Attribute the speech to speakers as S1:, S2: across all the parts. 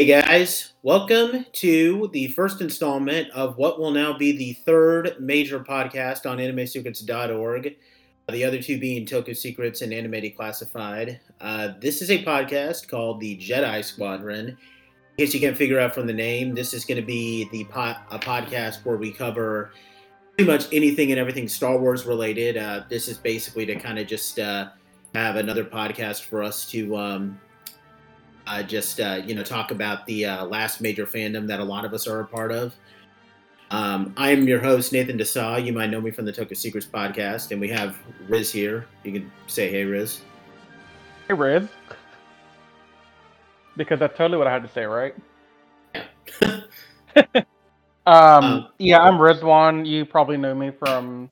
S1: Hey guys, welcome to the first installment of what will now be the third major podcast on AnimeSecrets.org. The other two being Toku Secrets and Anime Declassified. Uh, this is a podcast called the Jedi Squadron. In case you can't figure out from the name, this is going to be the po- a podcast where we cover pretty much anything and everything Star Wars related. Uh, this is basically to kind of just uh, have another podcast for us to um, uh, just uh, you know talk about the uh, last major fandom that a lot of us are a part of. Um, I am your host Nathan Desa. You might know me from the Toku Secrets podcast, and we have Riz here. You can say hey, Riz.
S2: Hey, Riz. Because that's totally what I had to say, right?
S1: Yeah.
S2: um,
S1: Um,
S2: yeah, I'm Rizwan. You probably know me from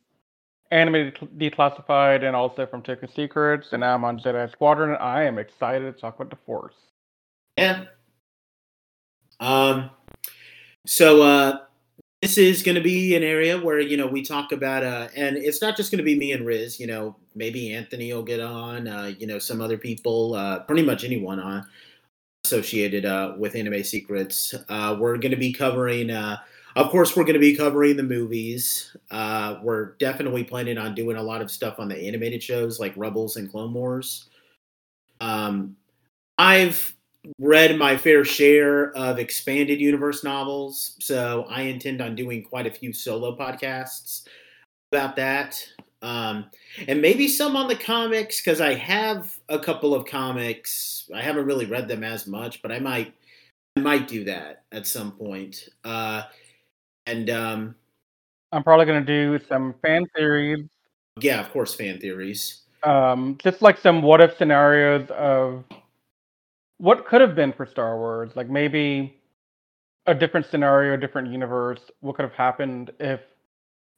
S2: Anime Declassified and also from Toku Secrets, and now I'm on Jedi Squadron. And I am excited to talk about the Force.
S1: Yeah. Um. So uh, this is going to be an area where you know we talk about uh, and it's not just going to be me and Riz. You know, maybe Anthony will get on. Uh, you know, some other people. Uh, pretty much anyone on associated uh, with Anime Secrets. Uh, we're going to be covering. Uh, of course, we're going to be covering the movies. Uh, we're definitely planning on doing a lot of stuff on the animated shows like Rebels and Clone Wars. Um, I've read my fair share of expanded universe novels, so I intend on doing quite a few solo podcasts about that. Um, and maybe some on the comics because I have a couple of comics. I haven't really read them as much, but I might I might do that at some point. Uh, and um,
S2: I'm probably going to do some fan theories,
S1: yeah, of course, fan theories.
S2: um, just like some what if scenarios of what could have been for Star Wars. Like maybe a different scenario, a different universe. What could have happened if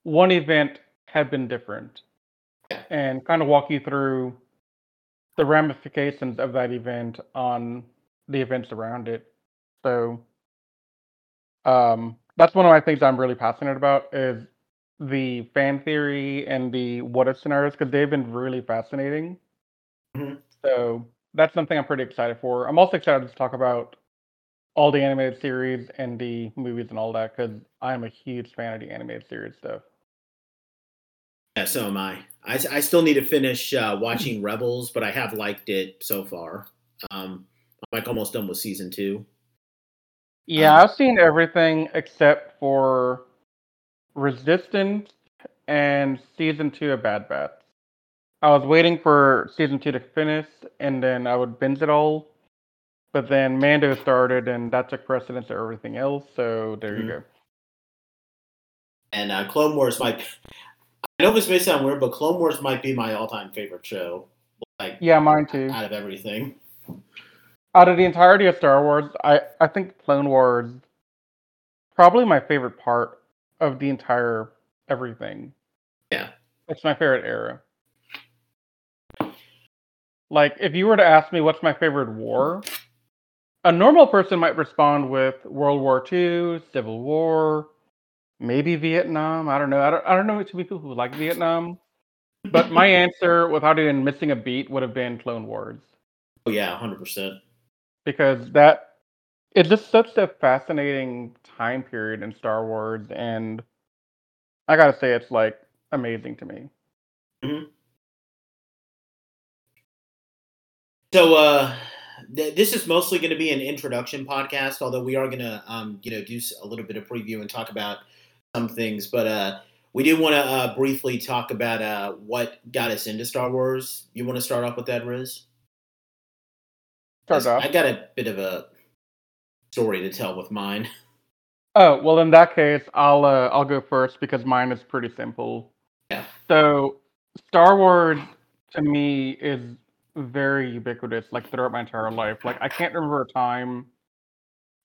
S2: one event had been different? And kind of walk you through the ramifications of that event on the events around it. So um, that's one of my things I'm really passionate about is the fan theory and the what if scenarios because they've been really fascinating.
S1: Mhm.
S2: So that's something I'm pretty excited for. I'm also excited to talk about all the animated series and the movies and all that because I'm a huge fan of the animated series stuff.
S1: Yeah, so am I. I, I still need to finish uh, watching Rebels, but I have liked it so far. Um, I'm like almost done with season two.
S2: Yeah,
S1: Um,
S2: I've seen everything except for Resistance and season two of Bad Batch. I was waiting for season two to finish and then I would binge it all. But then Mando started and that took precedence to everything else. So there
S1: Mhm.
S2: you go.
S1: And uh, Clone Wars might. I know this may sound weird, but Clone Wars might be my all-time favorite show. Like
S2: Yeah, mine too.
S1: out of everything.
S2: Out of the entirety of Star Wars, I, I think Clone Wars probably my favorite part of the entire everything.
S1: Yeah.
S2: It's my favorite era. Like, if you were to ask me what's my favorite war, a normal person might respond with World War II, Civil War, maybe Vietnam. I don't know. I don't, I don't know too many people who like Vietnam. But my answer, without even missing a beat, would have been Clone Wars.
S1: Oh yeah, hundred percent.
S2: because that it's just such a fascinating time period in Star Wars, and I gotta say, it's like amazing to me. Mm-hmm.
S1: So uh, th- this is mostly going to be an introduction podcast, although we are going to um, you know do a little bit of preview and talk about some things. But uh, we do want to uh, briefly talk about uh, what got us into Star Wars. You want to start off with that, Riz?
S2: Start off.
S1: I got a bit of a story to tell with mine.
S2: Oh well, in that case, I'll uh, I'll go first because mine is pretty simple.
S1: Yeah.
S2: So, Star Wars to me is very ubiquitous, like throughout my entire life. Like I can't remember a time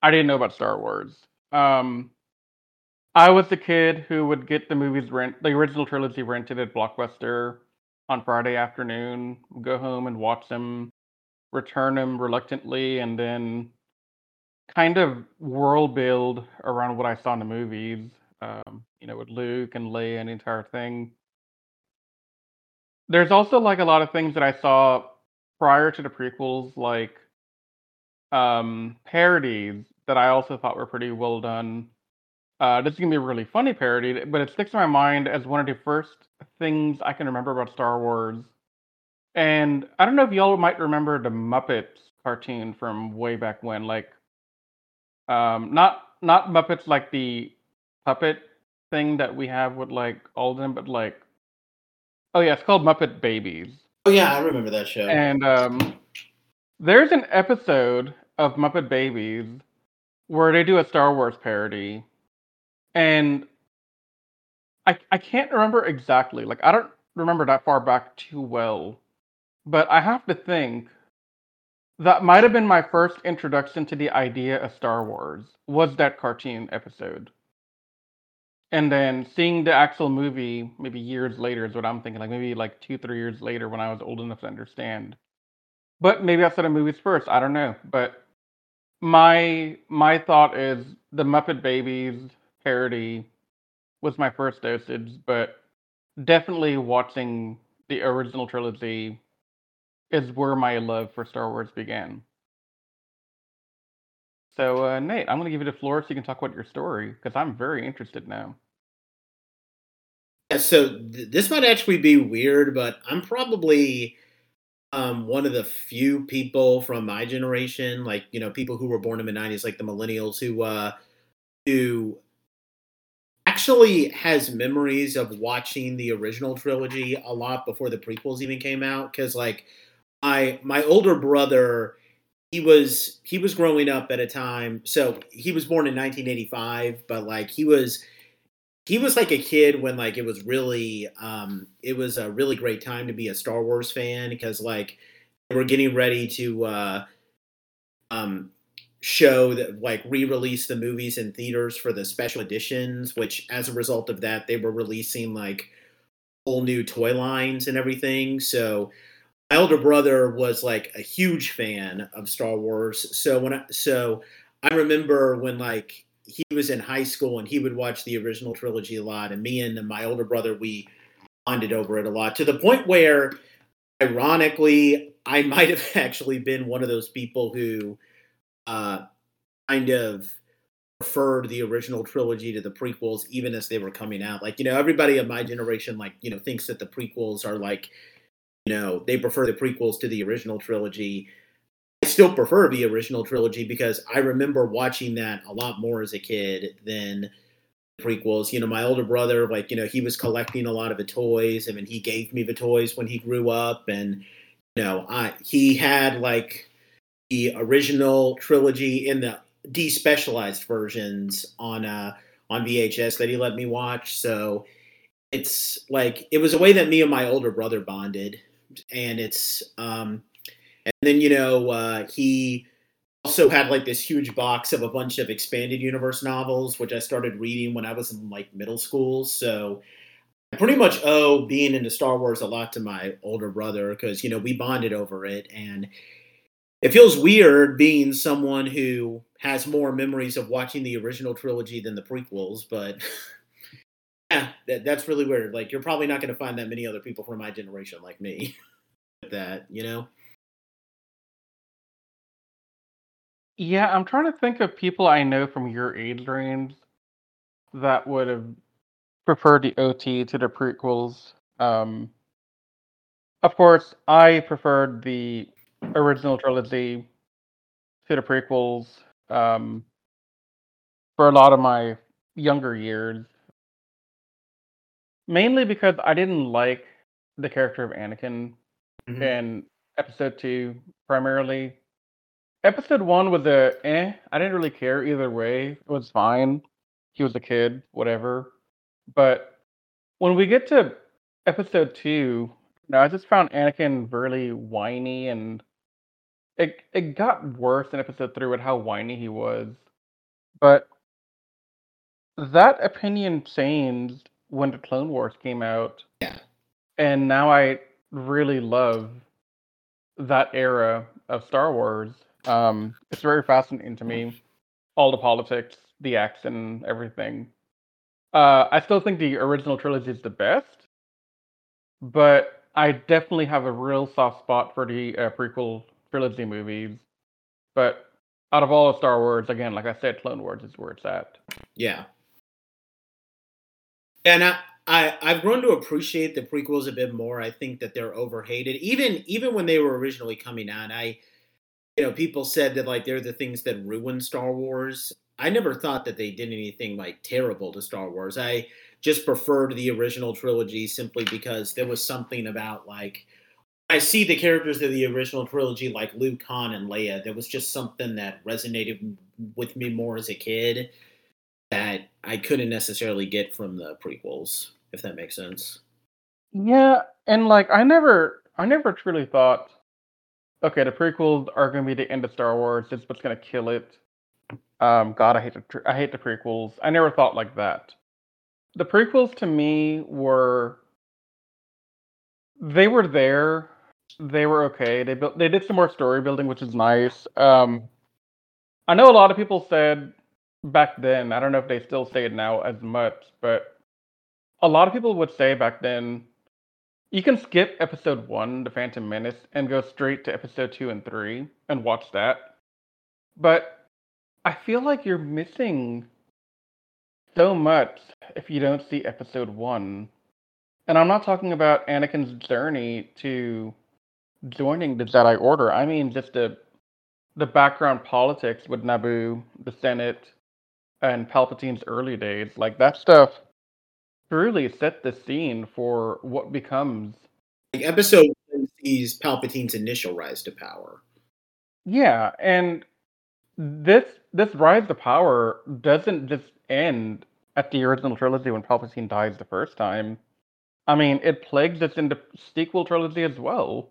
S2: I didn't know about Star Wars. Um, I was the kid who would get the movies rent, the original trilogy rented at Blockbuster on Friday afternoon, go home and watch them, return them reluctantly, and then kind of world build around what I saw in the movies. Um, you know, with Luke and Leia and the entire thing. There's also like a lot of things that I saw prior to the prequels, like um, parodies that I also thought were pretty well done. Uh, this is gonna be a really funny parody, but it sticks in my mind as one of the first things I can remember about Star Wars. And I don't know if y'all might remember the Muppets cartoon from way back when, like, um, not not Muppets like the puppet thing that we have with like Alden, but like, oh yeah, it's called Muppet Babies.
S1: Oh yeah, I remember that show.
S2: And um, there's an episode of Muppet Babies where they do a Star Wars parody, and I I can't remember exactly. Like I don't remember that far back too well, but I have to think that might have been my first introduction to the idea of Star Wars. Was that cartoon episode? And then seeing the actual movie maybe years later is what I'm thinking. Like maybe like two, three years later when I was old enough to understand. But maybe I saw the movies first. I don't know. But my my thought is the Muppet Babies parody was my first dosage, but definitely watching the original trilogy is where my love for Star Wars began. So, uh, Nate, I'm going to give you the floor so you can talk about your story because I'm very interested now.
S1: Yeah, so th- this might actually be weird, but I'm probably um, one of the few people from my generation, like you know, people who were born in the '90s, like the millennials, who uh, who actually has memories of watching the original trilogy a lot before the prequels even came out. Because like my my older brother, he was he was growing up at a time. So he was born in 1985, but like he was he was like a kid when like it was really um it was a really great time to be a Star Wars fan because like we're getting ready to uh um show that like re-release the movies in theaters for the special editions which as a result of that they were releasing like whole new toy lines and everything. So my older brother was like a huge fan of Star Wars. So when I so I remember when like he was in high school and he would watch the original trilogy a lot, and me and my older brother we bonded over it a lot to the point where, ironically, I might have actually been one of those people who uh, kind of preferred the original trilogy to the prequels, even as they were coming out. Like you know, everybody of my generation like you know thinks that the prequels are like you know they prefer the prequels to the original trilogy still prefer the original trilogy because I remember watching that a lot more as a kid than prequels. You know, my older brother, like, you know, he was collecting a lot of the toys. I mean, he gave me the toys when he grew up. And, you know, I, he had like the original trilogy in the despecialized versions on, uh, on VHS that he let me watch. So it's like, it was a way that me and my older brother bonded. And it's, um, then, you know, uh, he also had like this huge box of a bunch of expanded universe novels, which I started reading when I was in like middle school. So I pretty much owe being into Star Wars a lot to my older brother because, you know, we bonded over it. And it feels weird being someone who has more memories of watching the original trilogy than the prequels, but. yeah, that, that's really weird. Like, you're probably not going to find that many other people from my generation like me. With that, you know?
S2: Yeah, I'm trying to think of people I know from your age range that would have preferred the OT to the prequels. Um, of course, I preferred the original trilogy to the prequels um, for a lot of my younger years. Mainly because I didn't like the character of Anakin
S1: Mhm.
S2: in episode two, primarily. Episode one was a eh. I didn't really care either way. It was fine. He was a kid, whatever. But when we get to episode two, no, I just found Anakin really whiny and it it got worse in episode three with how whiny he was. But that opinion changed when the Clone Wars came out.
S1: Yeah.
S2: And now I really love that era of Star Wars. Um, it's very fascinating to me. All the politics, the action, everything. Uh, I still think the original trilogy is the best, but I definitely have a real soft spot for the uh, prequel trilogy movies. But out of all of Star Wars, again, like I said, Clone Wars is where it's at.
S1: Yeah. And I, I I've grown to appreciate the prequels a bit more. I think that they're overhated. Even even when they were originally coming out, I you know, people said that like they're the things that ruined Star Wars. I never thought that they did anything like terrible to Star Wars. I just preferred the original trilogy simply because there was something about like I see the characters of the original trilogy like Luke, Han, and Leia. There was just something that resonated with me more as a kid that I couldn't necessarily get from the prequels, if that makes sense.
S2: Yeah, and like I never, I never truly thought, okay, the prequels are going to be the end of Star Wars. It's what's going to kill it. Um, God, I hate the, I hate the prequels. I never thought like that. The prequels to me were, they were there. They were okay. They built, they did some more story building, which is nice. Um, I know a lot of people said back then, I don't know if they still say it now as much, but a lot of people would say back then, you can skip episode one, The Phantom Menace, and go straight to episode two and three and watch that. But I feel like you're missing so much if you don't see episode one. And I'm not talking about Anakin's journey to joining the Jedi Order. I mean just the the background politics with Naboo, the Senate, and Palpatine's early days, like that stuff truly set the scene for what becomes
S1: like episode sees Palpatine's initial rise to power.
S2: Yeah, and this this rise to power doesn't just end at the original trilogy when Palpatine dies the first time. I mean, it plagues us in the sequel trilogy as well.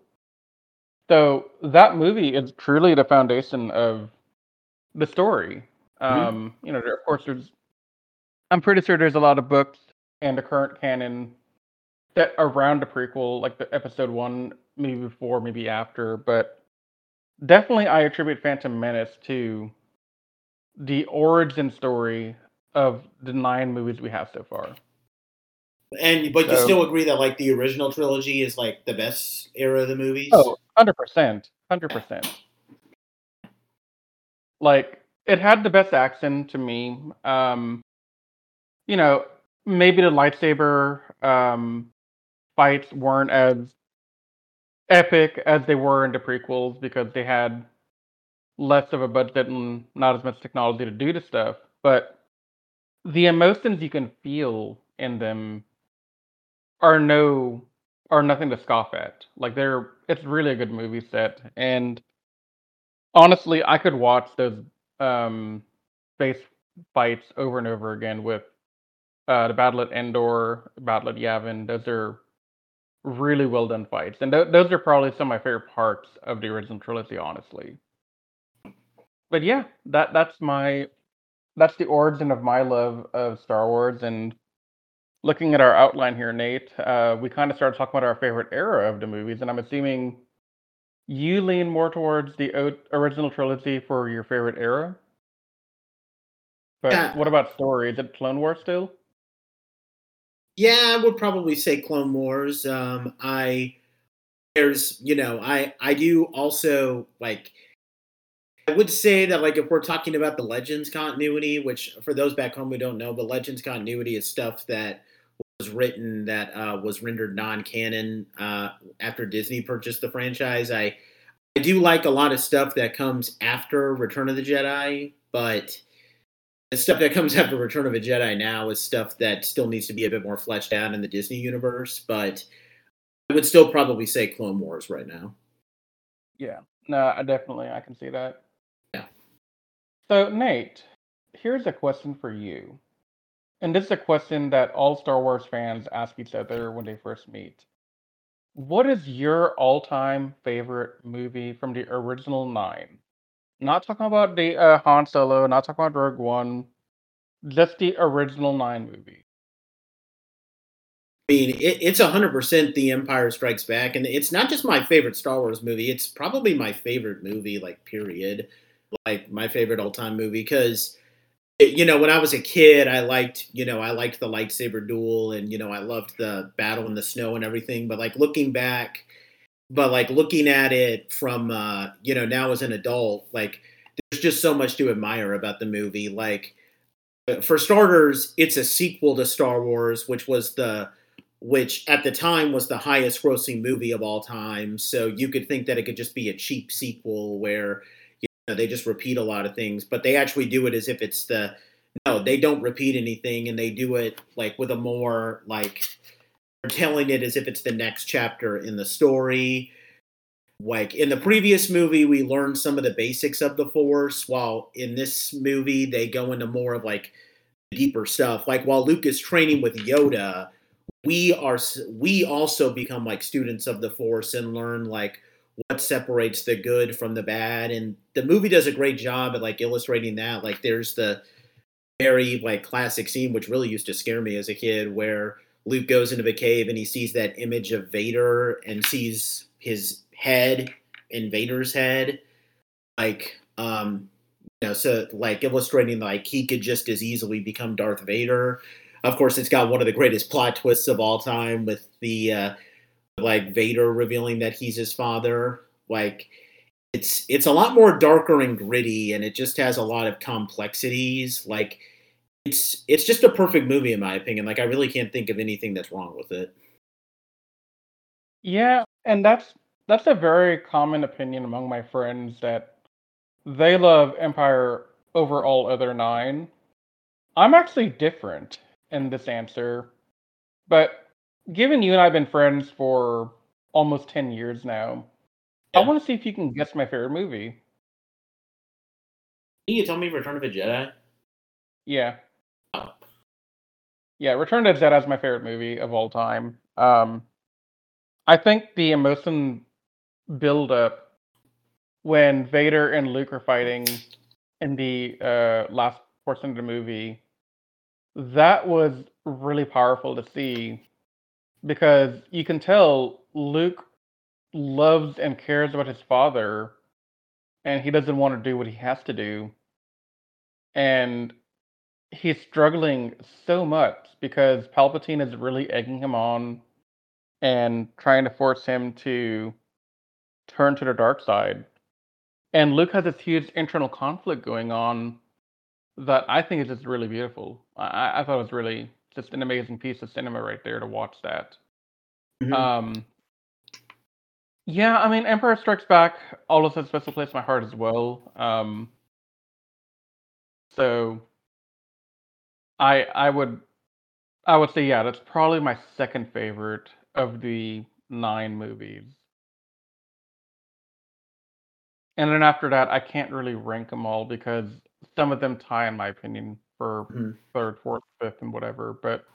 S2: So that movie is truly the foundation of the story. Mm-hmm. Um, you know, there, of course, there's. I'm pretty sure there's a lot of books and the current canon that around the prequel, like the episode one, maybe before, maybe after, but definitely I attribute Phantom Menace to the origin story of the nine movies we have so far.
S1: And but you still agree that like the original trilogy is like the best era of the movies?
S2: Oh, 100%. 100%. Like it had the best action to me. Um, you know, maybe the lightsaber um, fights weren't as epic as they were in the prequels because they had less of a budget and not as much technology to do the stuff. But the emotions you can feel in them are no are nothing to scoff at. Like they're it's really a good movie set and honestly I could watch those um, space fights over and over again with uh, the battle at Endor, battle at Yavin. Those are really well done fights, and th- those are probably some of my favorite parts of the original trilogy, honestly. But yeah, that that's my that's the origin of my love of Star Wars. And looking at our outline here, Nate, uh, we kind of started talking about our favorite era of the movies, and I'm assuming you lean more towards the original trilogy for your favorite era. But yeah. what about story? Is it Clone Wars still?
S1: Yeah, I would probably say Clone Wars. Um, I there's you know I I do also like I would say that like if we're talking about the Legends continuity, which for those back home who don't know, but Legends continuity is stuff that was written that uh, was rendered non-canon uh, after Disney purchased the franchise. I I do like a lot of stuff that comes after Return of the Jedi, but the stuff that comes after Return of a Jedi now is stuff that still needs to be a bit more fleshed out in the Disney universe. But I would still probably say Clone Wars right now.
S2: Yeah, no, I definitely I can see that.
S1: Yeah.
S2: So Nate, here's a question for you. And this is a question that all Star Wars fans ask each other when they first meet. What is your all-time favorite movie from the original nine? Not talking about the uh, Han Solo, not talking about Rogue One, just the original nine movie.
S1: I mean, it, it's hundred percent The Empire Strikes Back, and it's not just my favorite Star Wars movie. It's probably my favorite movie, like period, like my favorite all-time movie because you know, when I was a kid, I liked, you know, I liked the lightsaber duel and, you know, I loved the battle in the snow and everything. But like looking back, but like looking at it from, uh, you know, now as an adult, like there's just so much to admire about the movie. Like, for starters, it's a sequel to Star Wars, which was the which at the time was the highest grossing movie of all time. So you could think that it could just be a cheap sequel where you know, they just repeat a lot of things, but they actually do it as if it's the no, they don't repeat anything and they do it like with a more like telling it as if it's the next chapter in the story. Like in the previous movie, we learned some of the basics of the Force, while in this movie, they go into more of like deeper stuff. Like while Luke is training with Yoda, we are we also become like students of the force and learn like what separates the good from the bad and the movie does a great job at like illustrating that like there's the very like classic scene which really used to scare me as a kid where luke goes into the cave and he sees that image of vader and sees his head in vader's head like um you know so like illustrating like he could just as easily become darth vader of course, it's got one of the greatest plot twists of all time with the uh, like Vader revealing that he's his father. Like it's it's a lot more darker and gritty, and it just has a lot of complexities. Like it's it's just a perfect movie in my opinion. Like I really can't think of anything that's wrong with it.
S2: Yeah, and that's that's a very common opinion among my friends that they love Empire over all other nine. I'm actually different in this answer, but given you and I have been friends for almost 10 years now, yeah. I want to see if you can guess my favorite movie.
S1: Can you tell me Return of the Jedi?
S2: Yeah. Yeah, Return of the Jedi is my favorite movie of all time. Um, I think the emotion build up when Vader and Luke are fighting in the uh, last portion of the movie that was really powerful to see because you can tell Luke loves and cares about his father and he doesn't want to do what he has to do. And he's struggling so much because Palpatine is really egging him on and trying to force him to turn to the dark side. And Luke has this huge internal conflict going on that I think is just really beautiful. I, I thought it was really just an amazing piece of cinema right there to watch that. Mm-hmm. Um, yeah, I mean, Empire Strikes Back always has a special place in my heart as well. Um, so I I would I would say yeah, that's probably my second favorite of the nine movies. And then after that, I can't really rank them all because some of them tie, in my opinion, for mm-hmm. third, fourth, fifth, and whatever. But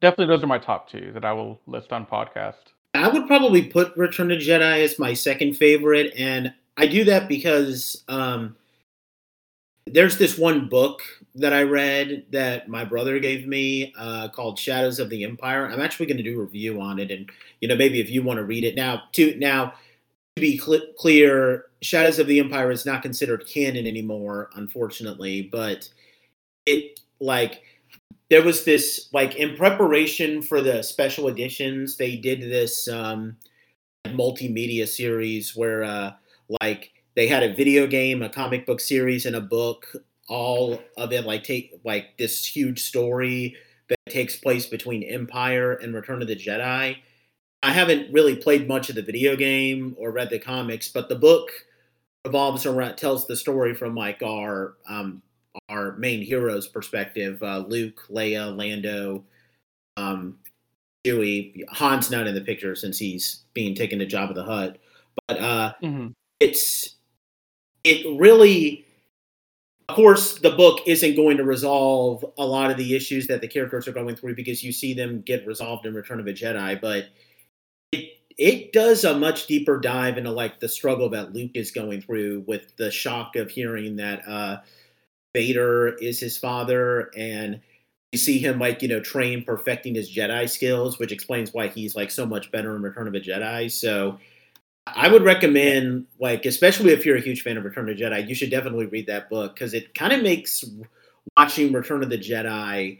S2: definitely, those are my top two that I will list on podcast.
S1: I would probably put Return of Jedi as my second favorite, and I do that because um, there's this one book that I read that my brother gave me uh, called Shadows of the Empire. I'm actually going to do a review on it, and you know maybe if you want to read it now. To now to be cl- clear, Shadows of the Empire is not considered canon anymore, unfortunately. But it like there was this like in preparation for the special editions, they did this um, multimedia series where uh, like they had a video game, a comic book series, and a book. All of it like take like this huge story that takes place between Empire and Return of the Jedi I haven't really played much of the video game or read the comics, but the book revolves around tells the story from like our um, our main hero's perspective: uh, Luke, Leia, Lando, um, Chewie. Han's not in the picture since he's being taken to Jabba the Hutt, but uh, mm-hmm. it's it really. Of course, the book isn't going to resolve a lot of the issues that the characters are going through because you see them get resolved in Return of a Jedi, but it it does a much deeper dive into like the struggle that Luke is going through with the shock of hearing that uh, Vader is his father, and you see him like you know train perfecting his Jedi skills, which explains why he's like so much better in Return of a Jedi. So I would recommend like especially if you're a huge fan of Return of the Jedi, you should definitely read that book because it kind of makes watching Return of the Jedi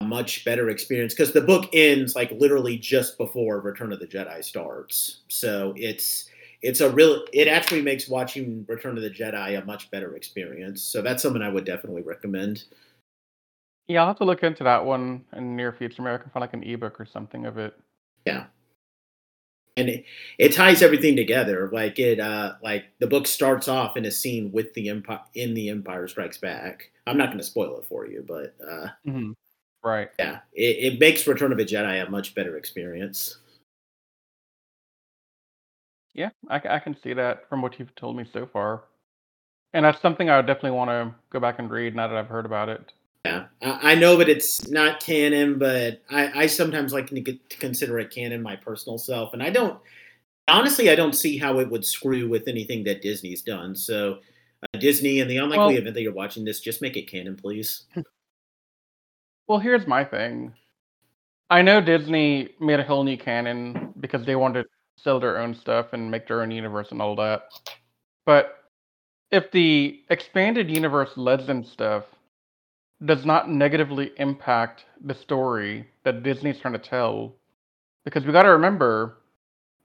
S1: a much better experience because the book ends like literally just before Return of the Jedi starts. So it's it's a real. It actually makes watching Return of the Jedi a much better experience. So that's something I would definitely recommend.
S2: Yeah, I'll have to look into that one in the near future. Maybe I can find like an ebook or something of it.
S1: Yeah. And it, it ties everything together. Like it, uh, like the book starts off in a scene with the empire in the Empire Strikes Back. I'm not going to spoil it for you, but uh,
S2: mm-hmm. right,
S1: yeah, it, it makes Return of a Jedi a much better experience.
S2: Yeah, I, I can see that from what you've told me so far, and that's something I would definitely want to go back and read now that I've heard about it.
S1: Yeah, I, know that it's not canon, but I, I sometimes like to, to consider it canon my personal self, and I don't. Honestly, I don't see how it would screw with anything that Disney's done. So, uh, Disney, in the unlikely well, event that you're watching this, just make it canon, please.
S2: Well, here's my thing. I know Disney made a whole new canon because they wanted to sell their own stuff and make their own universe and all that. But if the expanded universe Legend stuff does not negatively impact the story that Disney's trying to tell. Because we got to remember,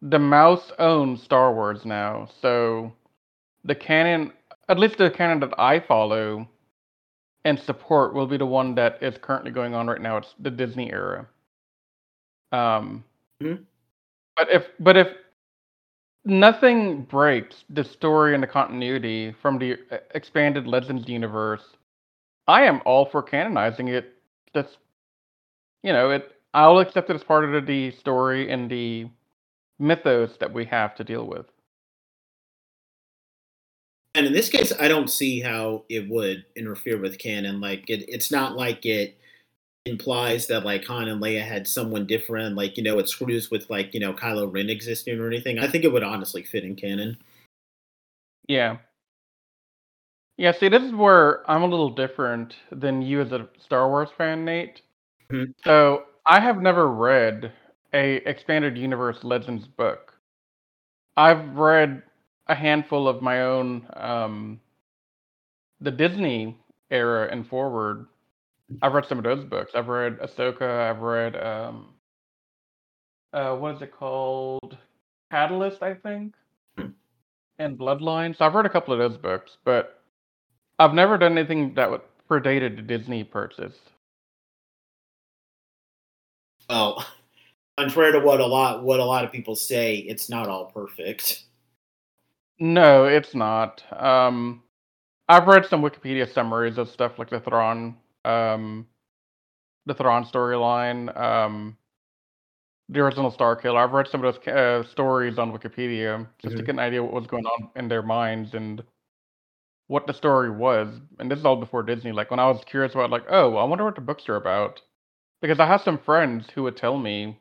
S2: the mouse owns Star Wars now. So the canon, at least the canon that I follow and support, will be the one that is currently going on right now. It's the Disney era. Um, mm-hmm. but if but if nothing breaks the story and the continuity from the uh, expanded Legends universe I am all for canonizing it. That's you know, it I'll accept it as part of the story and the mythos that we have to deal with.
S1: And in this case, I don't see how it would interfere with canon. Like it, it's not like it implies that like Han and Leia had someone different. Like you know, it screws with like you know Kylo Ren existing or anything. I think it would honestly fit in canon.
S2: Yeah, yeah, see, this is where I'm a little different than you as a Star Wars fan, Nate. Mm-hmm. So I have never read a expanded universe Legends book. I've read a handful of my own, um, the Disney era and forward. I've read some of those books. I've read Ahsoka. I've read um, uh, what is it called? Catalyst, I think, hmm. and Bloodline. So I've read a couple of those books, but I've never done anything that would predated the Disney purchase.
S1: Oh, contrary to what a lot what a lot of people say, it's not all perfect.
S2: No, it's not. Um, I've read some Wikipedia summaries of stuff like the Thrawn, um, the Thrawn storyline, um, the original Starkiller. I've read some of those uh, stories on Wikipedia just mm-hmm. to get an idea what was going on in their minds and what the story was, and this is all before Disney. Like when I was curious about, like, oh, I wonder what the books are about, because I have some friends who would tell me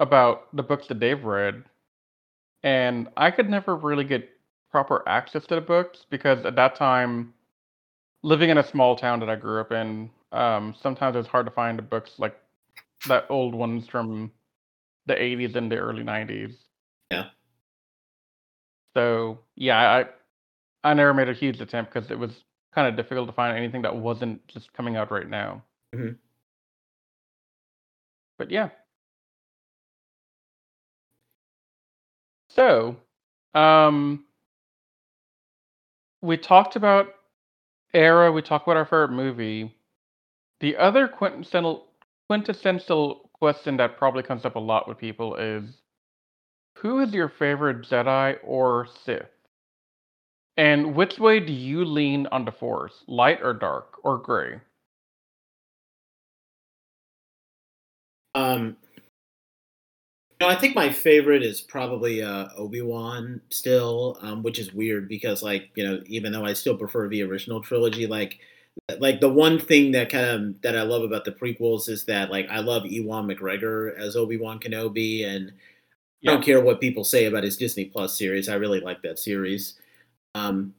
S2: about the books that they've read, and I could never really get proper access to the books because at that time, living in a small town that I grew up in, um, sometimes it's hard to find the books like that old ones from the 80s and the early 90s.
S1: Yeah.
S2: So yeah, I I never made a huge attempt because it was kind of difficult to find anything that wasn't just coming out right now.
S1: Mm-hmm.
S2: But yeah. So, um, we talked about era. We talked about our favorite movie. The other quintessential quintessential question that probably comes up a lot with people is, who is your favorite Jedi or Sith? And which way do you lean on the Force, light or dark or gray?
S1: Um, no, I think my favorite is probably uh, Obi Wan still, um, which is weird because, like, you know, even though I still prefer the original trilogy, like, like the one thing that kind of that I love about the prequels is that, like, I love Ewan McGregor as Obi Wan Kenobi, and yeah. I don't care what people say about his Disney Plus series. I really like that series. Um,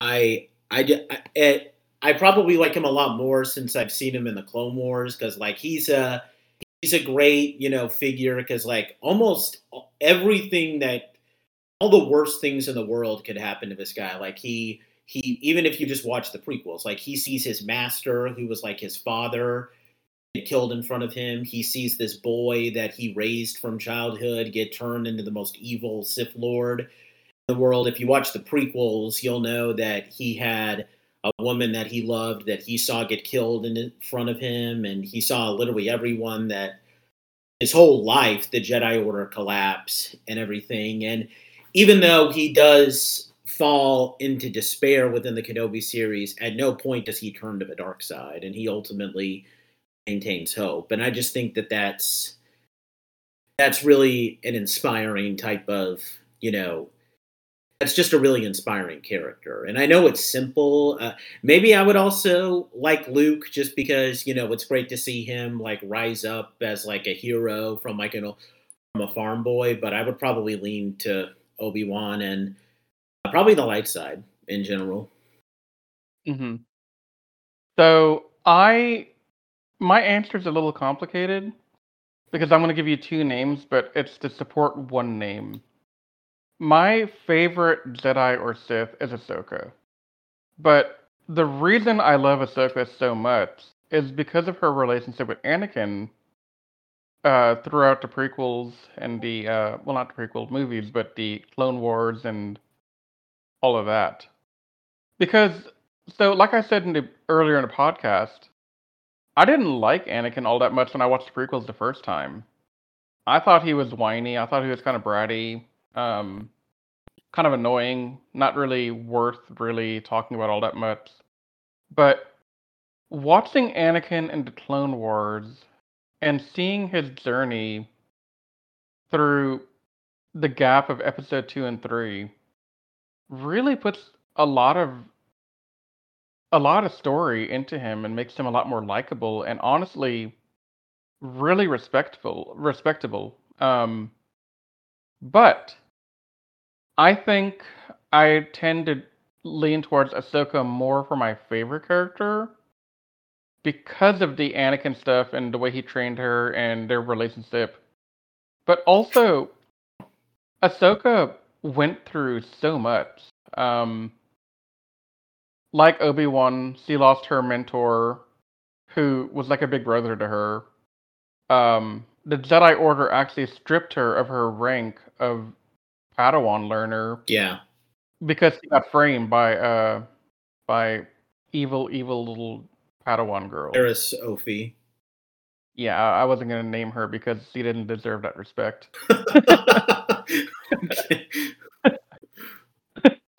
S1: I I I, I probably like him a lot more since I've seen him in the Clone Wars because like he's a he's a great you know figure because like almost everything that all the worst things in the world could happen to this guy like he he even if you just watch the prequels like he sees his master who was like his father get killed in front of him. He sees this boy that he raised from childhood get turned into the most evil Sith Lord the world. If you watch the prequels, you'll know that he had a woman that he loved that he saw get killed in front of him, and he saw literally everyone that his whole life the Jedi Order collapse and everything. And even though he does fall into despair within the Kenobi series, at no point does he turn to the dark side, and he ultimately maintains hope. And I just think that that's that's really an inspiring type of you know that's just a really inspiring character. And I know it's simple. Uh, maybe I would also like Luke just because you know it's great to see him like rise up as like a hero from like know from a farm boy. But I would probably lean to Obi Wan and uh, probably the light side in general.
S2: hmm So I my answer is a little complicated because I'm going to give you two names, but it's to support one name. My favorite Jedi or Sith is Ahsoka. But the reason I love Ahsoka so much is because of her relationship with Anakin uh, throughout the prequels and the, uh, well, not the prequel movies, but the Clone Wars and all of that. Because, so like I said in the, earlier in the podcast, I didn't like Anakin all that much when I watched the prequels the first time. I thought he was whiny. I thought he was kind of bratty, um, kind of annoying, not really worth really talking about all that much. But watching Anakin in the Clone Wars and seeing his journey through the gap of episode two and three really puts a lot of a lot of story into him and makes him a lot more likable and honestly really respectful respectable um but i think i tend to lean towards ahsoka more for my favorite character because of the anakin stuff and the way he trained her and their relationship but also ahsoka went through so much um like Obi Wan, she lost her mentor, who was like a big brother to her. Um, the Jedi Order actually stripped her of her rank of Padawan learner.
S1: Yeah,
S2: because he got framed by uh by evil, evil little Padawan girl.
S1: Barriss Offee.
S2: Yeah, I wasn't gonna name her because she didn't deserve that respect.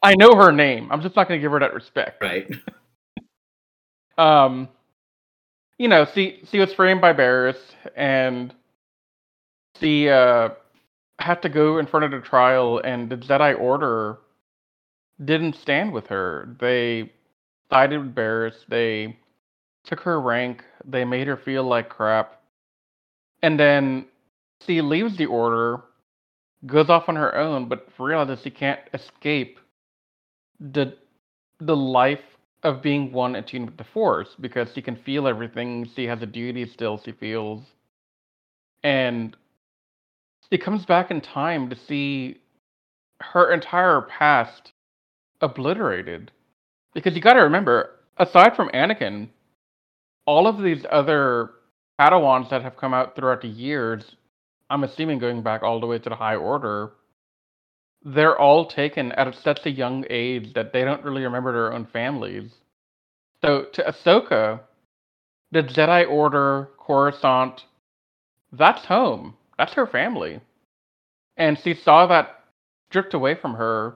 S2: I know her name. I'm just not going to give her that respect.
S1: Right.
S2: um, you know, she she was framed by Barriss, and she uh had to go in front of the trial, and the Jedi Order didn't stand with her. They sided with Barriss. They took her rank. They made her feel like crap. And then she leaves the order, goes off on her own, but realizes she can't escape the the life of being one attuned with the force because she can feel everything she has a duty still she feels and she comes back in time to see her entire past obliterated because you got to remember aside from anakin all of these other padawans that have come out throughout the years i'm assuming going back all the way to the high order they're all taken at such a young age that they don't really remember their own families. So to Ahsoka, the Jedi Order, Coruscant, that's home. That's her family. And she saw that stripped away from her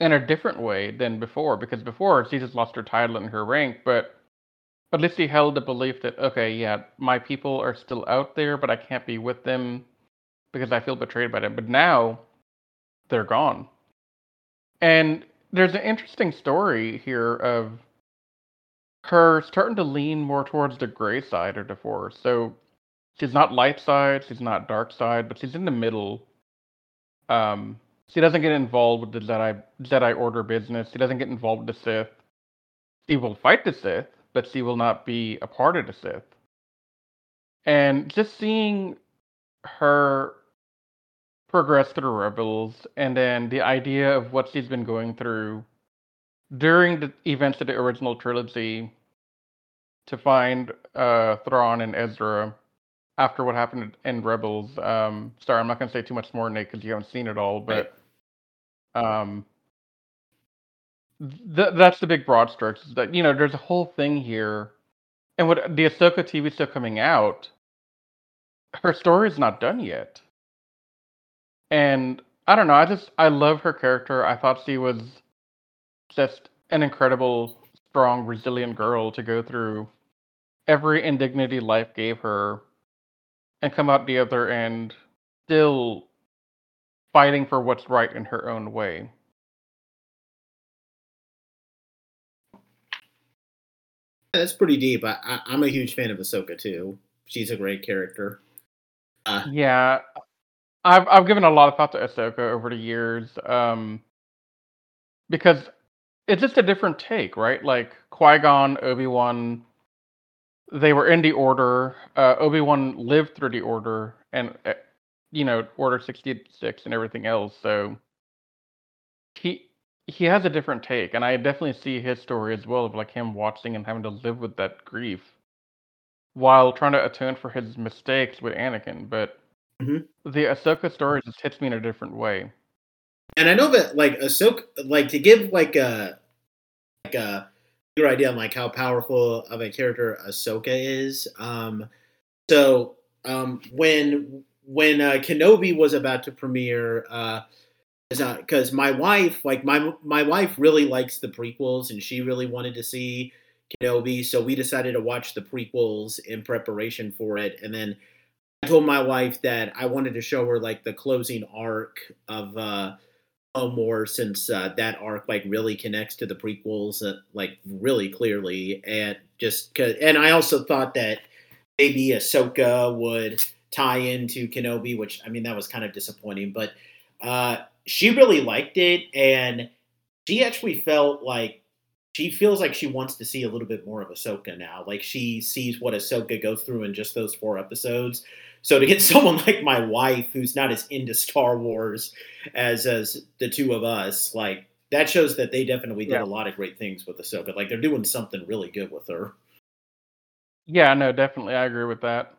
S2: in a different way than before, because before she just lost her title and her rank, but at least she held the belief that, okay, yeah, my people are still out there, but I can't be with them because I feel betrayed by them. But now they're gone. And there's an interesting story here of her starting to lean more towards the gray side of the force. So she's not light side, she's not dark side, but she's in the middle. Um, she doesn't get involved with the Jedi Jedi Order business. She doesn't get involved with the Sith. She will fight the Sith, but she will not be a part of the Sith. And just seeing her progress through Rebels, and then the idea of what she's been going through during the events of the original trilogy, to find uh, Thrawn and Ezra after what happened in Rebels. Um, sorry, I'm not going to say too much more, Nate, because you haven't seen it all. But um, th- that's the big broad strokes. Is that you know, there's a whole thing here, and what the Ahsoka TV still coming out, her story is not done yet, and I don't know. I just I love her character. I thought she was just an incredible, strong, resilient girl to go through every indignity life gave her and come out the other end still fighting for what's right in her own way.
S1: That's pretty deep. I, I, am a huge fan of Ahsoka too. She's a great character.
S2: Uh, yeah, I've I've given a lot of thought to Ahsoka over the years, um, because it's just a different take, right? Like Qui Gon, Obi Wan, they were in the Order. Uh, Obi Wan lived through the Order, and uh, you know Order sixty six and everything else. So he he has a different take, and I definitely see his story as well of like him watching and having to live with that grief while trying to atone for his mistakes with Anakin. But
S1: mm-hmm.
S2: the Ahsoka story just hits me in a different way.
S1: And I know that like Ahsoka, like to give like a like a your idea on like how powerful of a character Ahsoka is. Um, so um, when when uh, Kenobi was about to premiere, uh, because uh, my wife, like my my wife, really likes the prequels, and she really wanted to see Kenobi, so we decided to watch the prequels in preparation for it, and then I told my wife that I wanted to show her like the closing arc of uh, more since uh, that arc like really connects to the prequels uh, like really clearly, and just cause, and I also thought that maybe Ahsoka would tie into Kenobi, which I mean that was kind of disappointing, but uh, she really liked it, and she actually felt like she feels like she wants to see a little bit more of Ahsoka now. Like she sees what Ahsoka goes through in just those four episodes. So to get someone like my wife, who's not as into Star Wars as as the two of us, like that shows that they definitely did yeah. a lot of great things with Ahsoka. Like they're doing something really good with her.
S2: Yeah, no, definitely, I agree with that.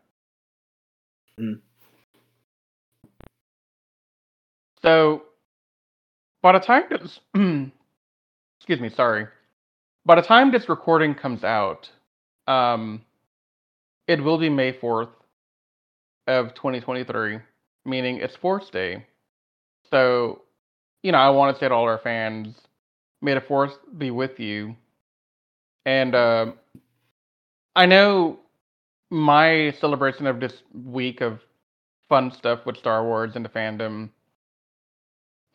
S1: Mm.
S2: So by the time this, excuse me, sorry. By the time this recording comes out, um, it will be May 4th of 2023, meaning it's Force Day. So, you know, I want to say to all our fans, may the Force be with you. And uh, I know my celebration of this week of fun stuff with Star Wars and the fandom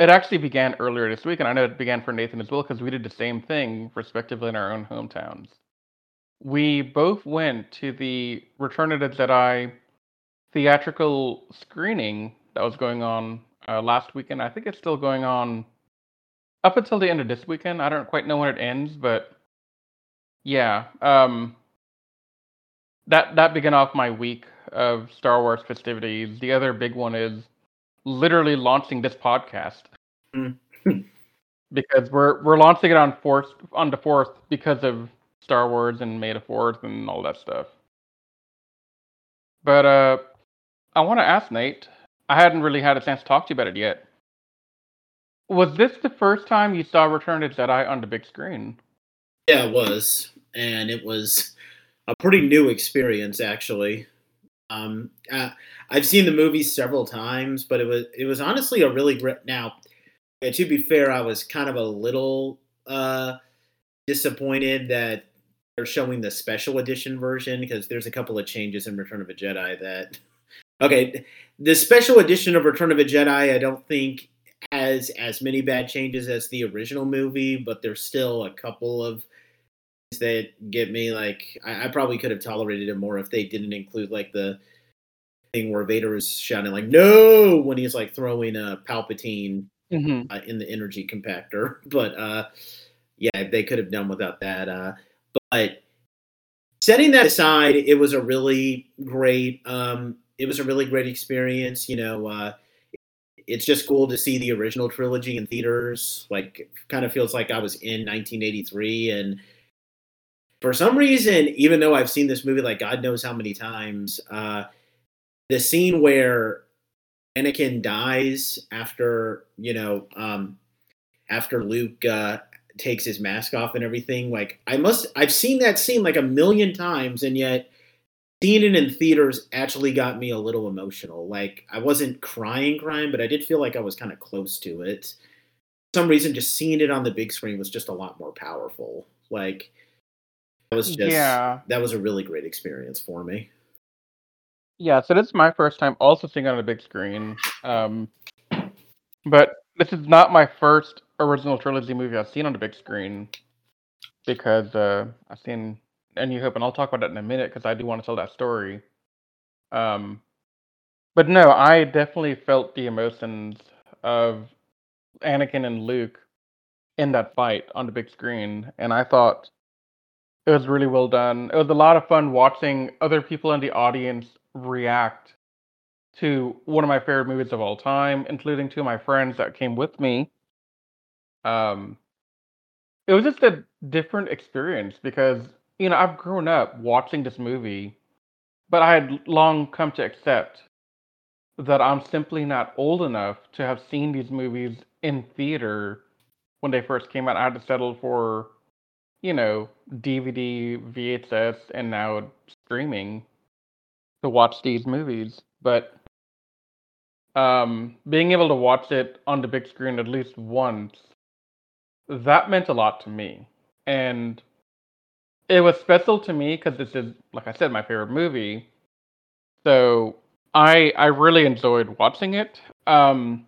S2: it actually began earlier this week, and I know it began for Nathan as well because we did the same thing, respectively, in our own hometowns. We both went to the Return of the Jedi theatrical screening that was going on uh, last weekend. I think it's still going on up until the end of this weekend. I don't quite know when it ends, but yeah, um, that that began off my week of Star Wars festivities. The other big one is literally launching this podcast.
S1: Mm.
S2: because we're we're launching it on fourth on the fourth because of Star Wars and May the Fourth and all that stuff. But uh, I want to ask Nate. I hadn't really had a chance to talk to you about it yet. Was this the first time you saw Return of Jedi on the big screen?
S1: Yeah, it was, and it was a pretty new experience actually. Um, uh, I've seen the movie several times, but it was it was honestly a really great. Now, to be fair, I was kind of a little uh, disappointed that they're showing the special edition version because there's a couple of changes in Return of a Jedi that. Okay, the special edition of Return of a Jedi, I don't think has as many bad changes as the original movie, but there's still a couple of things that get me like I, I, probably could have tolerated it more if they didn't include like the thing where Vader is shouting like "No" when he's like throwing a Palpatine
S2: mm-hmm.
S1: uh, in the energy compactor. But uh, yeah, they could have done without that. Uh, but setting that aside, it was a really great. Um, it was a really great experience. You know, uh, it's just cool to see the original trilogy in theaters. Like, kind of feels like I was in 1983 and for some reason, even though I've seen this movie like God knows how many times, uh, the scene where Anakin dies after you know um, after Luke uh, takes his mask off and everything, like I must I've seen that scene like a million times, and yet seeing it in theaters actually got me a little emotional. Like I wasn't crying, crying, but I did feel like I was kind of close to it. For some reason, just seeing it on the big screen was just a lot more powerful. Like that was just
S2: Yeah.
S1: that was a really great experience for me.
S2: Yeah, so this is my first time also seeing it on a big screen. Um, but this is not my first original trilogy movie I've seen on the big screen because uh, I've seen A New Hope, and I'll talk about that in a minute because I do want to tell that story. Um, but no, I definitely felt the emotions of Anakin and Luke in that fight on the big screen, and I thought it was really well done. It was a lot of fun watching other people in the audience react to one of my favorite movies of all time, including two of my friends that came with me. Um, it was just a different experience because you know I've grown up watching this movie, but I had long come to accept that I'm simply not old enough to have seen these movies in theater when they first came out. I had to settle for, you know, DVD, VHS, and now streaming to watch these movies. But um, being able to watch it on the big screen at least once, that meant a lot to me. And it was special to me because this is, like I said, my favorite movie. So I I really enjoyed watching it. Um,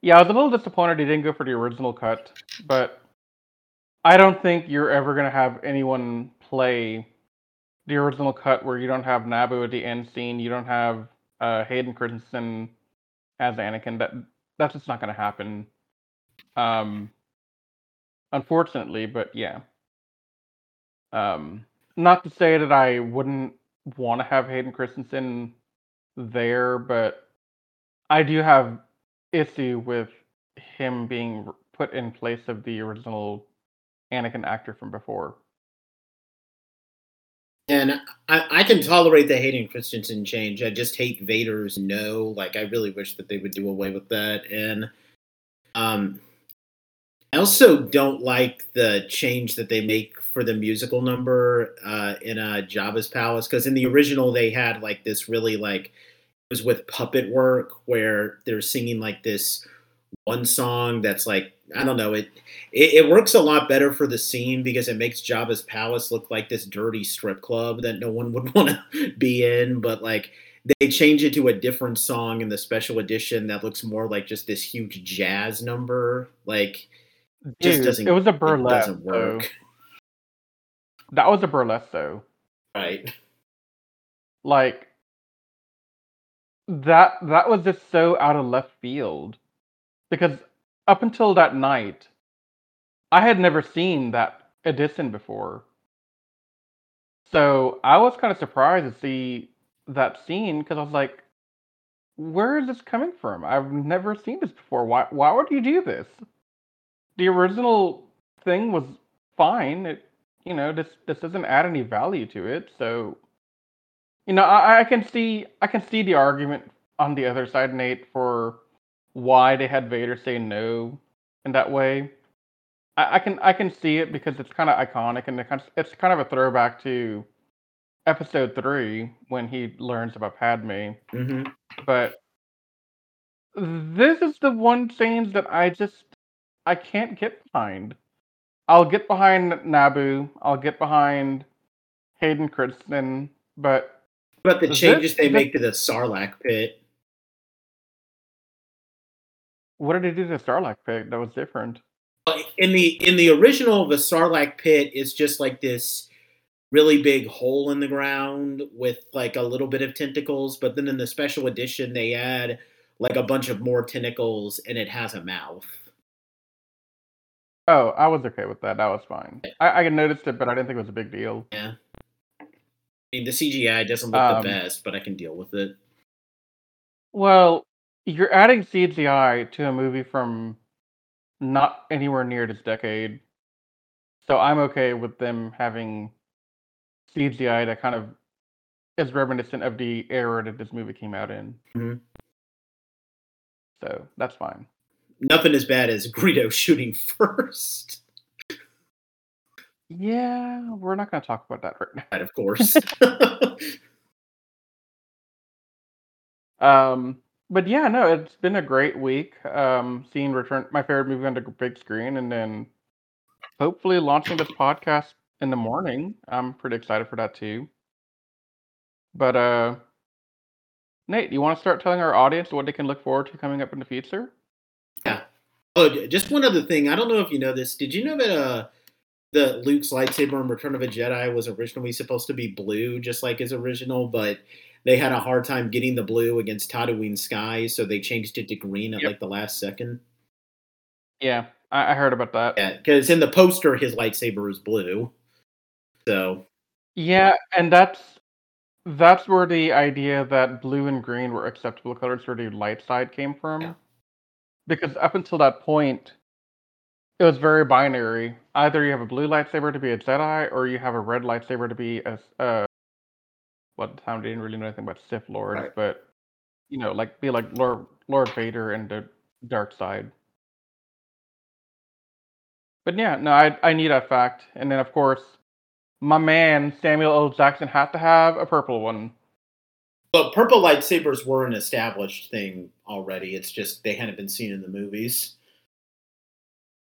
S2: yeah, I was a little disappointed he didn't go for the original cut, but I don't think you're ever gonna have anyone play the original cut where you don't have Naboo at the end scene, you don't have uh, Hayden Christensen as Anakin. That that's just not gonna happen. Um, unfortunately, but yeah. Um, not to say that I wouldn't want to have Hayden Christensen there, but I do have issue with him being put in place of the original Anakin actor from before.
S1: And I, I can tolerate the Hayden Christensen change. I just hate Vader's no. Like I really wish that they would do away with that. And um I also don't like the change that they make for the musical number uh, in uh, Jabba's palace because in the original they had like this really like it was with puppet work where they're singing like this one song that's like I don't know it, it it works a lot better for the scene because it makes Jabba's palace look like this dirty strip club that no one would want to be in but like they change it to a different song in the special edition that looks more like just this huge jazz number like just doesn't
S2: it was a burlesque.
S1: doesn't
S2: though. That was a burlesque, though.
S1: right
S2: Like that. That was just so out of left field because up until that night, I had never seen that edition before. So I was kind of surprised to see that scene because I was like, "Where is this coming from? I've never seen this before. Why? Why would you do this?" The original thing was fine. It, you know, this this doesn't add any value to it. So, you know, I, I can see I can see the argument on the other side, Nate, for why they had Vader say no in that way. I, I can I can see it because it's kind of iconic and it kind of, it's kind of a throwback to episode three when he learns about Padme.
S1: hmm
S2: But this is the one change that I just I can't get behind. I'll get behind Naboo. I'll get behind Hayden Christensen, but
S1: but the changes they make to the Sarlacc pit
S2: what did they do to the Sarlacc pit that was different?
S1: in the in the original the Sarlacc pit is just like this really big hole in the ground with like a little bit of tentacles but then in the special edition they add like a bunch of more tentacles and it has a mouth
S2: Oh, I was okay with that. That was fine. I, I noticed it, but I didn't think it was a big deal.
S1: yeah i mean the cgi doesn't look
S2: Um,
S1: the best but i can deal with it
S2: Well, you're adding CGI to a movie from not anywhere near this decade. So I'm okay with them having CGI that kind of is reminiscent of the era that this movie came out in.
S1: Mhm.
S2: So that's fine.
S1: Nothing as bad as Greedo shooting first.
S2: Yeah, we're not going to talk about that right now.
S1: Of course.
S2: Um, but yeah, no, it's been a great week. Um, seeing return my favorite movie on the big screen, and then hopefully launching this podcast in the morning. I'm pretty excited for that too. But uh, Nate, do you want to start telling our audience what they can look forward to coming up in the future?
S1: Oh, just one other thing. I don't know if you know this. Did you know that uh, the Luke's lightsaber in Return of a Jedi was originally supposed to be blue, just like his original, but they had a hard time getting the blue against Tatooine Sky, so they changed it to green at
S2: Yep.
S1: like the last second.
S2: Yeah, I, I heard about that.
S1: Yeah, because in the poster, his lightsaber is blue. So
S2: Yeah, and that's that's where the idea that blue and green were acceptable colors for the light side came from.
S1: Yeah.
S2: Because up until that point, it was very binary. Either you have a blue lightsaber to be a Jedi, or you have a red lightsaber to be a uh, what at the time they didn't really know anything about Sith lords,
S1: Right.
S2: but you know, like be like Lord Lord Vader and the dark side. But yeah, no, I I need that fact, and then of course, my man Samuel L. Jackson had to have a purple one.
S1: But purple lightsabers were an established thing already. It's just they hadn't been seen in the movies.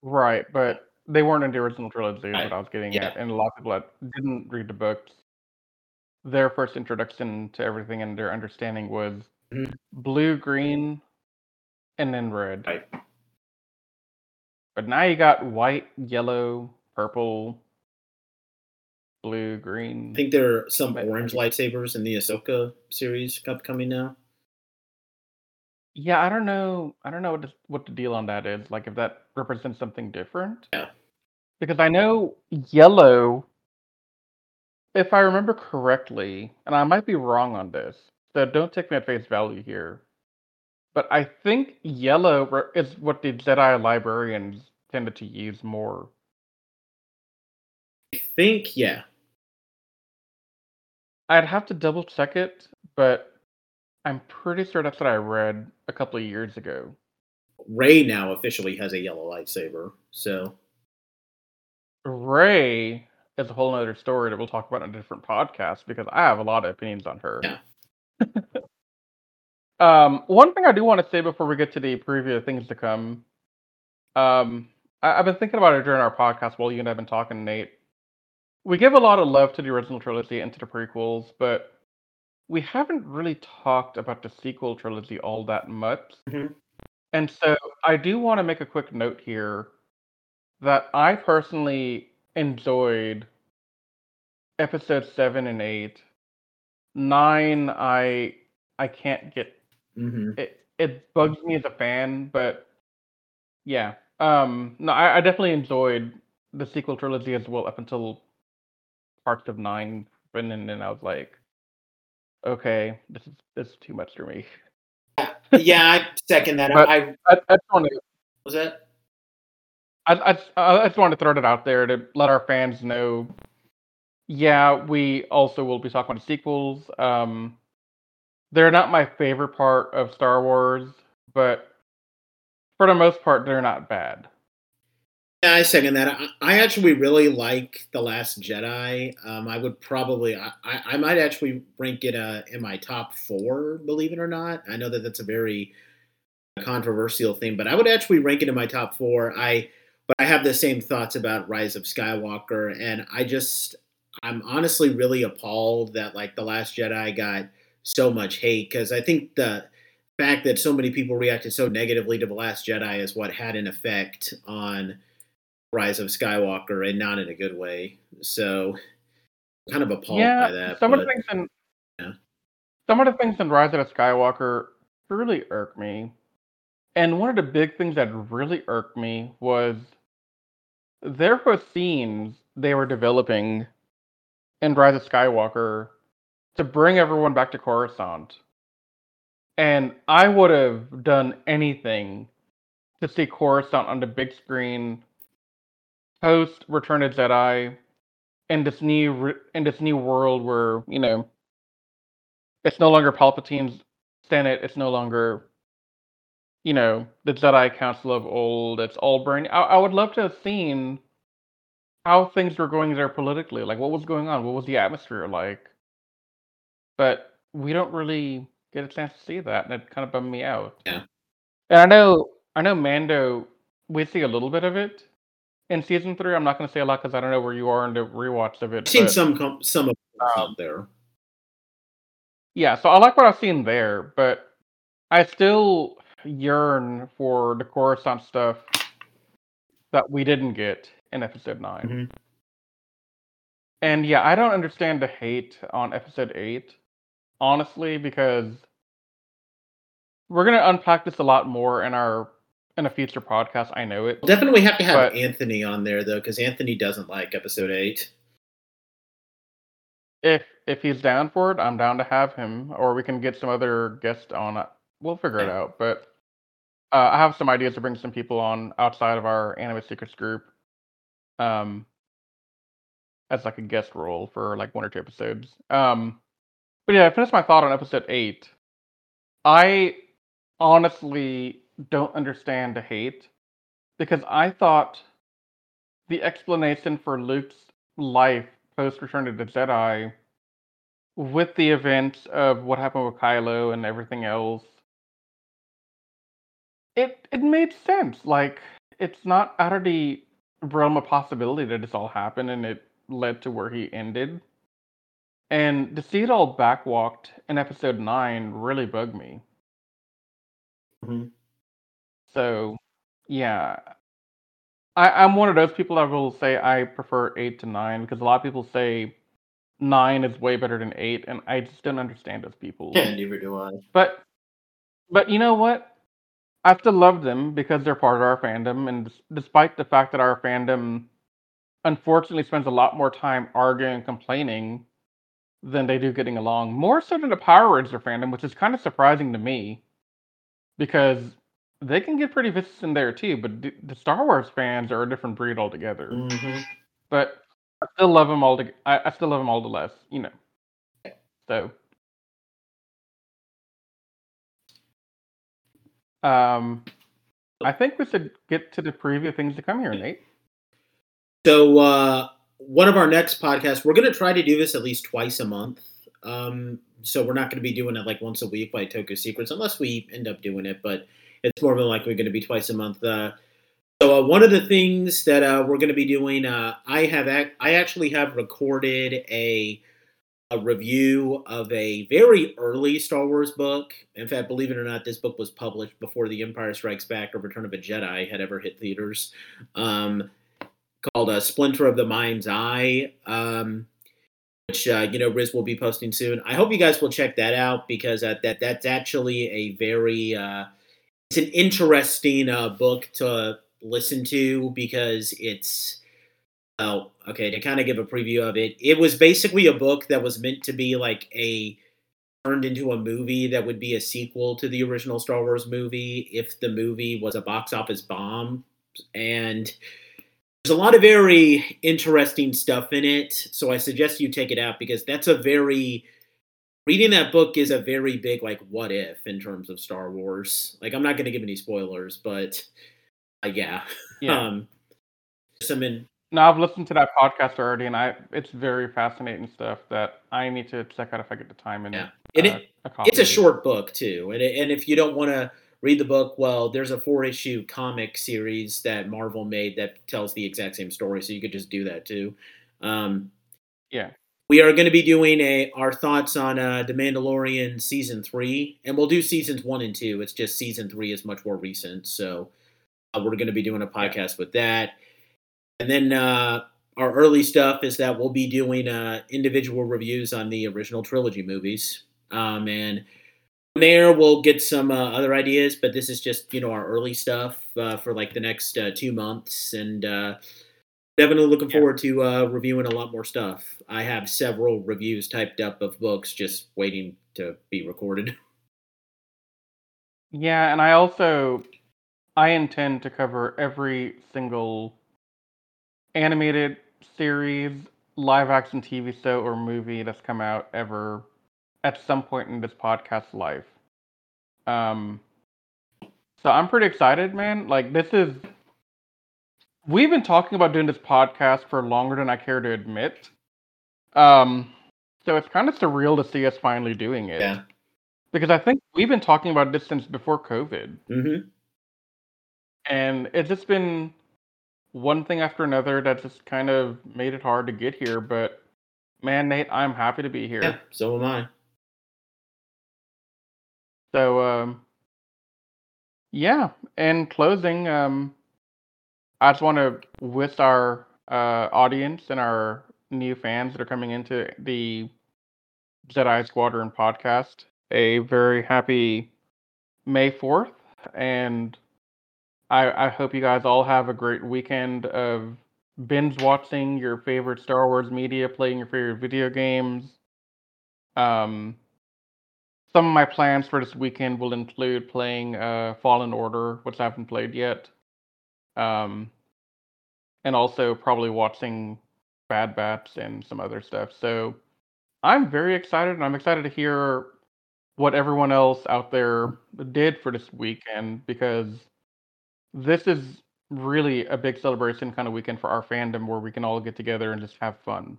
S2: Right, but they weren't in the original trilogy, is
S1: Right,
S2: what I was getting
S1: yeah.
S2: at. And a lot of people that didn't read the books, their first introduction to everything and their understanding was
S1: Mhm.
S2: blue, green, and then red.
S1: Right.
S2: But now you got white, yellow, purple, blue, green.
S1: I think there are some orange lightsabers in the Ahsoka series upcoming now.
S2: Yeah, I don't know. I don't know what the, what the deal on that is. Like if that represents something different.
S1: Yeah.
S2: Because I know yellow, if I remember correctly, and I might be wrong on this, so don't take me at face value here. But I think yellow is what the Jedi librarians tended to use more.
S1: I think, yeah.
S2: I'd have to double check it, but I'm pretty sure that's what I read a couple of years ago.
S1: Rey now officially has a yellow lightsaber. So
S2: Rey is a whole other story that we'll talk about in a different podcast because I have a lot of opinions on her.
S1: Yeah.
S2: um, one thing I do want to say before we get to the preview of things to come, um, I, I've been thinking about it during our podcast while you and I have been talking, Nate. We give a lot of love to the original trilogy and to the prequels, but we haven't really talked about the sequel trilogy all that much.
S1: Mhm.
S2: And so I do want to make a quick note here that I personally enjoyed episode seven and eight. Nine, I I can't get
S1: mhm.
S2: it. It bugs me as a fan, but yeah. Um, no, I, I definitely enjoyed the sequel trilogy as well up until parts of nine, and then, I was like, okay, this is this is too much for me.
S1: yeah, I second that.
S2: But-
S1: I
S2: I, I just want to
S1: was that.
S2: I, I, I just wanted to throw it out there to let our fans know. Yeah, we also will be talking about sequels. Um, they're not my favorite part of Star Wars, but for the most part, they're not bad.
S1: Yeah, I second that. I, I actually really like the Last Jedi. Um, I would probably, I, I might actually rank it uh, in my top four. Believe it or not, I know that that's a very controversial thing, but I would actually rank it in my top four. I, but I have the same thoughts about Rise of Skywalker, and I just, I'm honestly really appalled that like the Last Jedi got so much hate because I think the fact that so many people reacted so negatively to the Last Jedi is what had an effect on Rise of Skywalker, and not in a good way. So, kind of appalled
S2: yeah,
S1: by that.
S2: some of the things in
S1: Yeah.
S2: some of the things in Rise of Skywalker really irk me, and one of the big things that really irked me was there were scenes they were developing in Rise of Skywalker to bring everyone back to Coruscant, and I would have done anything to see Coruscant on the big screen post Return of Jedi in this new in this new world where you know it's no longer Palpatine's Senate. It's no longer you know the Jedi Council of old. It's all burning. I, I would love to have seen how things were going there politically. Like what was going on? What was the atmosphere like? But we don't really get a chance to see that, and it kind of bummed me out.
S1: Yeah.
S2: And I know I know Mando. We see a little bit of it in season three. I'm not going to say a lot because I don't know where you are in the rewatch of it.
S1: I've seen
S2: but,
S1: some com- some of
S2: um,
S1: out there.
S2: Yeah, so I like what I've seen there, but I still yearn for the Coruscant stuff that we didn't get in episode 9
S1: Mhm.
S2: And yeah, I don't understand the hate on episode eight, honestly, because we're gonna unpack this a lot more in our in a future podcast. I know it.
S1: Definitely have to have
S2: But-
S1: Anthony on there though, because Anthony doesn't like episode eight.
S2: If if he's down for it, I'm down to have him, or we can get some other guest on. We'll figure it out. But uh, I have some ideas to bring some people on outside of our anime secrets group, um, as like a guest role for like one or two episodes. Um, but yeah, I finished my thought on episode eight. I honestly don't understand the hate because I thought the explanation for Luke's life post Return of the Jedi, with the events of what happened with Kylo and everything else, it it made sense. Like it's not out of the realm of possibility that this all happened and it led to where he ended. And to see it all backwalked in episode nine really bugged me.
S1: Mhm.
S2: So, yeah, I, I'm one of those people that will say I prefer eight to nine because a lot of people say nine is way better than eight, and I just don't understand those people.
S1: Yeah, neither do I.
S2: But, but you know what? I still love them because they're part of our fandom, and des- despite the fact that our fandom unfortunately spends a lot more time arguing and complaining than they do getting along, more so than the Power Ranger fandom, which is kind of surprising to me because they can get pretty vicious in there too. But the, the Star Wars fans are a different breed altogether.
S1: hmm
S2: But I still love them all. To, I, I still love them all the less, you know. So, um, I think we should get to the preview of things to come here, Nate.
S1: So uh, one of our next podcasts, we're going to try to do this at least twice a month. Um, so we're not going to be doing it like once a week by Toku Secrets, unless we end up doing it. But it's more than likely going to be twice a month. Uh, so uh, one of the things that uh, we're going to be doing, uh, I have ac- I actually have recorded a a review of a very early Star Wars book. In fact, believe it or not, this book was published before The Empire Strikes Back or Return of a Jedi had ever hit theaters. Um, called uh, Splinter of the Mind's Eye, um, which uh, you know Riz will be posting soon. I hope you guys will check that out because uh, that that's actually a very uh, it's an interesting uh, book to listen to because it's oh okay to kind of give a preview of it. It was basically a book that was meant to be like a turned into a movie that would be a sequel to the original Star Wars movie if the movie was a box office bomb and there's a lot of very interesting stuff in it so i suggest you take it out because that's a very reading that book is a very big like what if in terms of star wars like i'm not going to give any spoilers but uh, yeah,
S2: Yeah.
S1: um some in
S2: no, I've listened to that podcast already, and I it's very fascinating stuff that I need to check out if I get the time and
S1: Yeah. And
S2: uh,
S1: it-
S2: a
S1: it's a short book too and, it, and if you don't want to read the book well there's a four issue comic series that marvel made that tells the exact same story so you could just do that too um,
S2: Yeah.
S1: We are going to be doing a our thoughts on uh, the mandalorian season three and we'll do seasons one and two. It's just season three is much more recent so uh, we're going to be doing a podcast with that. And then uh, our early stuff is that we'll be doing uh, individual reviews on the original trilogy movies. Um, and from there we'll get some uh, other ideas but this is just you know our early stuff uh, for like the next uh, two months. And uh, definitely looking
S2: Yeah.
S1: forward to uh, reviewing a lot more stuff i have several reviews typed up of books just waiting to be recorded
S2: Yeah, and I also I intend to cover every single animated series, live action TV show, or movie that's come out ever at some point in this podcast life. Um, so I'm pretty excited, man. Like this is we've been talking about doing this podcast for longer than I care to admit. Um, so it's kind of surreal to see us finally doing it.
S1: Yeah.
S2: Because I think we've been talking about this since before COVID.
S1: Mm-hmm.
S2: And it's just been one thing after another that just kind of made it hard to get here. But man, Nate, I'm happy to be here.
S1: Yeah, so am I.
S2: So um yeah, in closing, um I just want to wish our uh, audience and our new fans that are coming into the Jedi Squadron podcast a very happy May 4th. And I, I hope you guys all have a great weekend of binge watching your favorite Star Wars media, playing your favorite video games. Um, some of my plans for this weekend will include playing uh, Fallen Order, which I haven't played yet. Um, and also probably watching Bad Batch and some other stuff. So I'm very excited, and I'm excited to hear what everyone else out there did for this weekend because this is really a big celebration kind of weekend for our fandom where we can all get together and just have fun.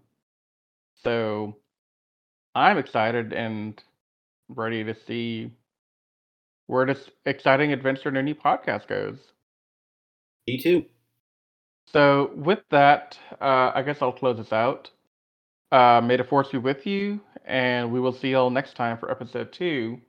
S2: So I'm excited and ready to see where this exciting adventure in a new podcast goes.
S1: Me too.
S2: So with that, uh, I guess I'll close this out. Uh, may the force be with you, and we will see you all next time for episode two